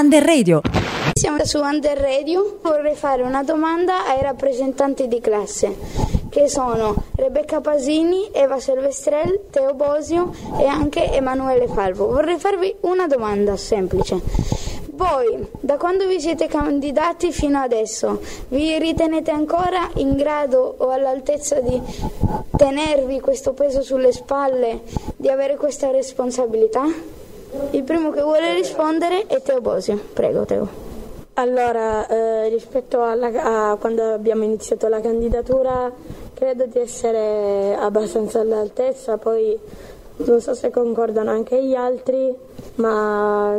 Under Radio. Siamo su Under Radio. Vorrei fare una domanda ai rappresentanti di classe, che sono Rebecca Pasini, Eva Silvestrel, Teo Bosio e anche Emanuele Falvo. Vorrei farvi una domanda semplice. Voi, da quando vi siete candidati fino adesso, vi ritenete ancora in grado o all'altezza di tenervi questo peso sulle spalle, di avere questa responsabilità? Il primo che vuole rispondere è Teo Bosio. Prego, Teo. Allora, eh, rispetto alla, a quando abbiamo iniziato la candidatura, credo di essere abbastanza all'altezza, poi non so se concordano anche gli altri, ma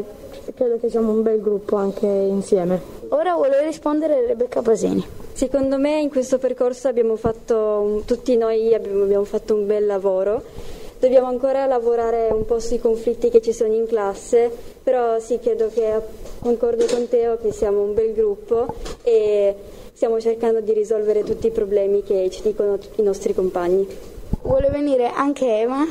credo che siamo un bel gruppo anche insieme. Ora vuole rispondere Rebecca Pasini. Secondo me in questo percorso abbiamo fatto, tutti noi abbiamo, abbiamo fatto un bel lavoro. Dobbiamo ancora lavorare un po' sui conflitti che ci sono in classe, però sì, credo che concordo con Teo che siamo un bel gruppo e stiamo cercando di risolvere tutti i problemi che ci dicono i nostri compagni. Vuole venire anche Eva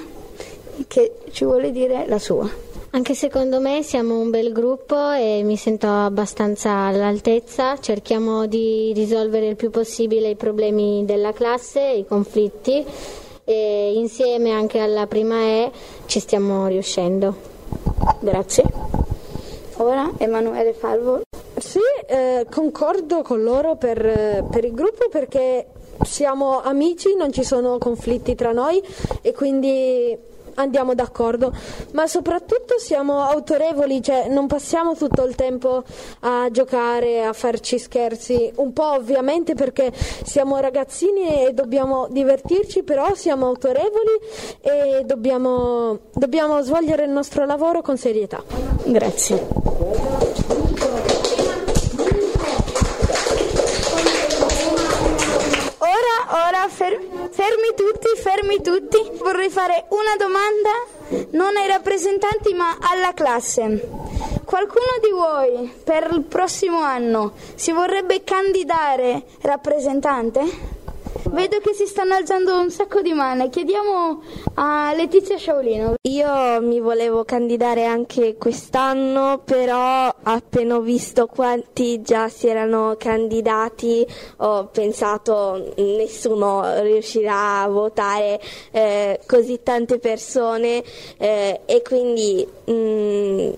che ci vuole dire la sua. Anche secondo me siamo un bel gruppo e mi sento abbastanza all'altezza, cerchiamo di risolvere il più possibile i problemi della classe, i conflitti e insieme anche alla prima E ci stiamo riuscendo. Grazie. Ora Emanuele Falvo. Sì, eh, concordo con loro per, per il gruppo perché siamo amici, non ci sono conflitti tra noi e quindi andiamo d'accordo, ma soprattutto siamo autorevoli, cioè non passiamo tutto il tempo a giocare, a farci scherzi, un po' ovviamente perché siamo ragazzini e dobbiamo divertirci, però siamo autorevoli e dobbiamo, dobbiamo svolgere il nostro lavoro con serietà. Grazie. Ora, ora, fer- fermi tutti, fermi tutti. Vorrei fare una domanda non ai rappresentanti ma alla classe. Qualcuno di voi per il prossimo anno si vorrebbe candidare rappresentante? Vedo che si stanno alzando un sacco di mani. Chiediamo a Letizia Sciaolino. Io mi volevo candidare anche quest'anno, però appena ho visto quanti già si erano candidati ho pensato nessuno riuscirà a votare eh, così tante persone eh, e quindi... Mm,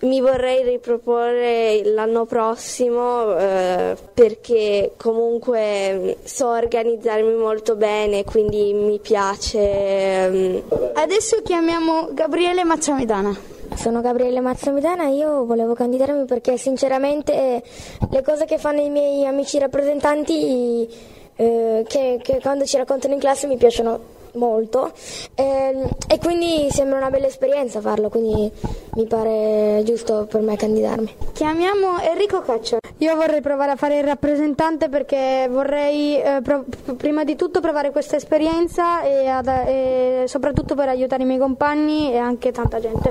mi vorrei riproporre l'anno prossimo eh, perché comunque so organizzarmi molto bene, quindi mi piace. ehm, Adesso chiamiamo Gabriele Mazzamedana. Sono Gabriele Mazzamidana, io volevo candidarmi perché sinceramente eh, le cose che fanno i miei amici rappresentanti eh, che, che quando ci raccontano in classe mi piacciono molto ehm, e quindi sembra una bella esperienza farlo, quindi mi pare giusto per me candidarmi. Chiamiamo Enrico Caccia. Io vorrei provare a fare il rappresentante perché vorrei eh, pro- prima di tutto provare questa esperienza e, ad- e soprattutto per aiutare i miei compagni e anche tanta gente.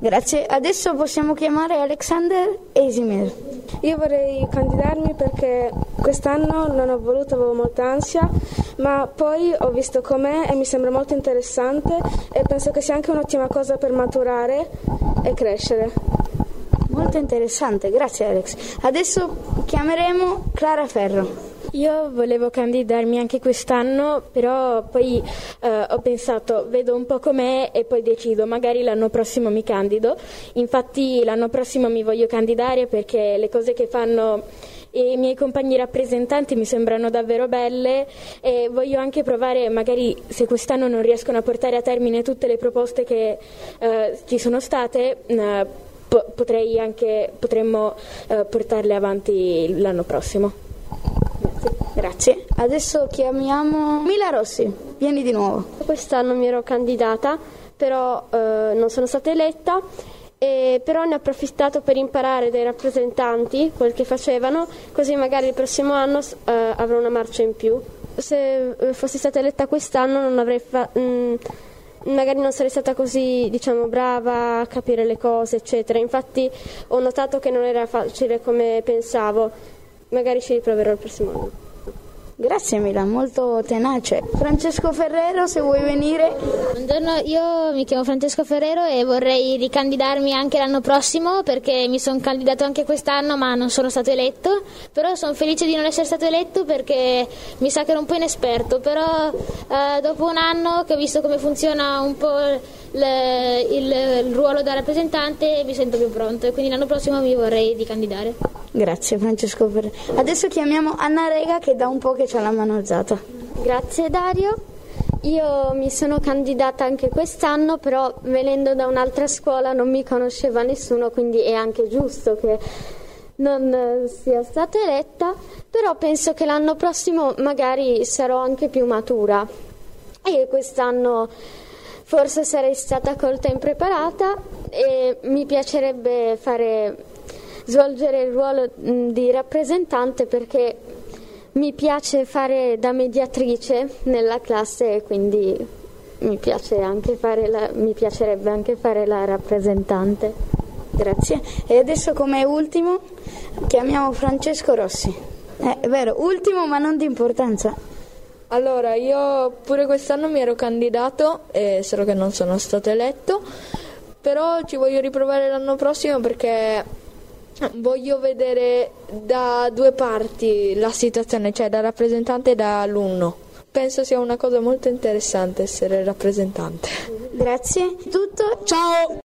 Grazie. Adesso possiamo chiamare Alexander Esimir. Io vorrei candidarmi perché quest'anno non ho voluto, avevo molta ansia, ma poi ho visto com'è e mi sembra molto interessante e penso che sia anche un'ottima cosa per maturare e crescere. Molto interessante, grazie Alex. Adesso chiameremo Clara Ferro. Io volevo candidarmi anche quest'anno, però poi eh, ho pensato, vedo un po' com'è e poi decido, magari l'anno prossimo mi candido. Infatti l'anno prossimo mi voglio candidare perché le cose che fanno i miei compagni rappresentanti mi sembrano davvero belle e voglio anche provare, magari se quest'anno non riescono a portare a termine tutte le proposte che eh, ci sono state, eh, po- potrei anche, potremmo eh, portarle avanti l'anno prossimo. Grazie. Adesso chiamiamo Mila Rossi. Vieni di nuovo. Quest'anno mi ero candidata, però eh, non sono stata eletta, e però ne ho approfittato per imparare dai rappresentanti quel che facevano, così magari il prossimo anno eh, avrò una marcia in più. Se eh, fossi stata eletta quest'anno non avrei fa- mm, magari non sarei stata così diciamo brava a capire le cose eccetera. Infatti ho notato che non era facile come pensavo. Magari ci riproverò il prossimo anno Grazie Mila, molto tenace. Francesco Ferrero, se vuoi venire. Buongiorno, io mi chiamo Francesco Ferrero e vorrei ricandidarmi anche l'anno prossimo perché mi sono candidato anche quest'anno ma non sono stato eletto, però sono felice di non essere stato eletto perché mi sa che ero un po' inesperto, però eh, dopo un anno che ho visto come funziona un po' le, il, il, ruolo da rappresentante mi sento più pronto e quindi l'anno prossimo mi vorrei ricandidare. Grazie Francesco Ferrero. Adesso chiamiamo Anna Rega che da un po' che c'ha la mano alzata. Grazie Dario. Io mi sono candidata anche quest'anno, però venendo da un'altra scuola non mi conosceva nessuno, quindi è anche giusto che non sia stata eletta, però penso che l'anno prossimo magari sarò anche più matura e quest'anno forse sarei stata col tempo preparata e mi piacerebbe fare, svolgere il ruolo di rappresentante perché mi piace fare da mediatrice nella classe e quindi mi, piace anche la, mi piacerebbe anche fare la rappresentante. Grazie. E adesso come ultimo chiamiamo Francesco Rossi. Eh, è vero, ultimo ma non di importanza. Allora, io pure quest'anno mi ero candidato, eh, solo che non sono stato eletto, però ci voglio riprovare l'anno prossimo perché Voglio vedere da due parti la situazione, cioè da rappresentante e da alunno. Penso sia una cosa molto interessante essere rappresentante. Grazie. Tutto. Ciao.